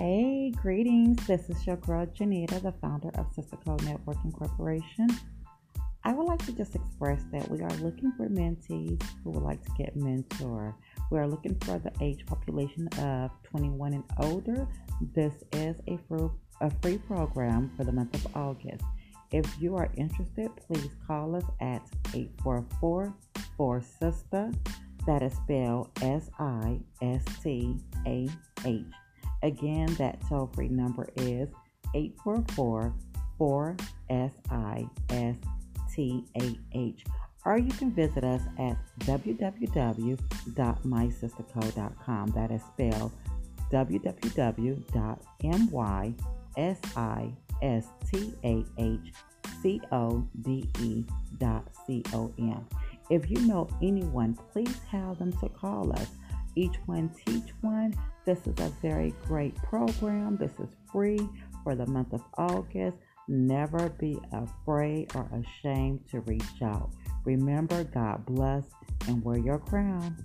Hey, greetings. This is your girl Janita, the founder of Sistah Code Networking Corporation. I would like to just express that we are looking for mentees who would like to get mentored. We are looking for the age population of 21 and older. This is a free, a free program for the month of August. If you are interested, please call us at 844 4 Sistah. That is spelled S I S T A H. Again, that toll free number is 844 4 S I S T A H. Or you can visit us at www.mysistahcode.com. That is spelled www.mysistahcode.com. If you know anyone, please tell them to call us. Each one teach one. This is a very great program. This is free for the month of August. Never be afraid or ashamed to reach out. Remember, God bless and wear your crown.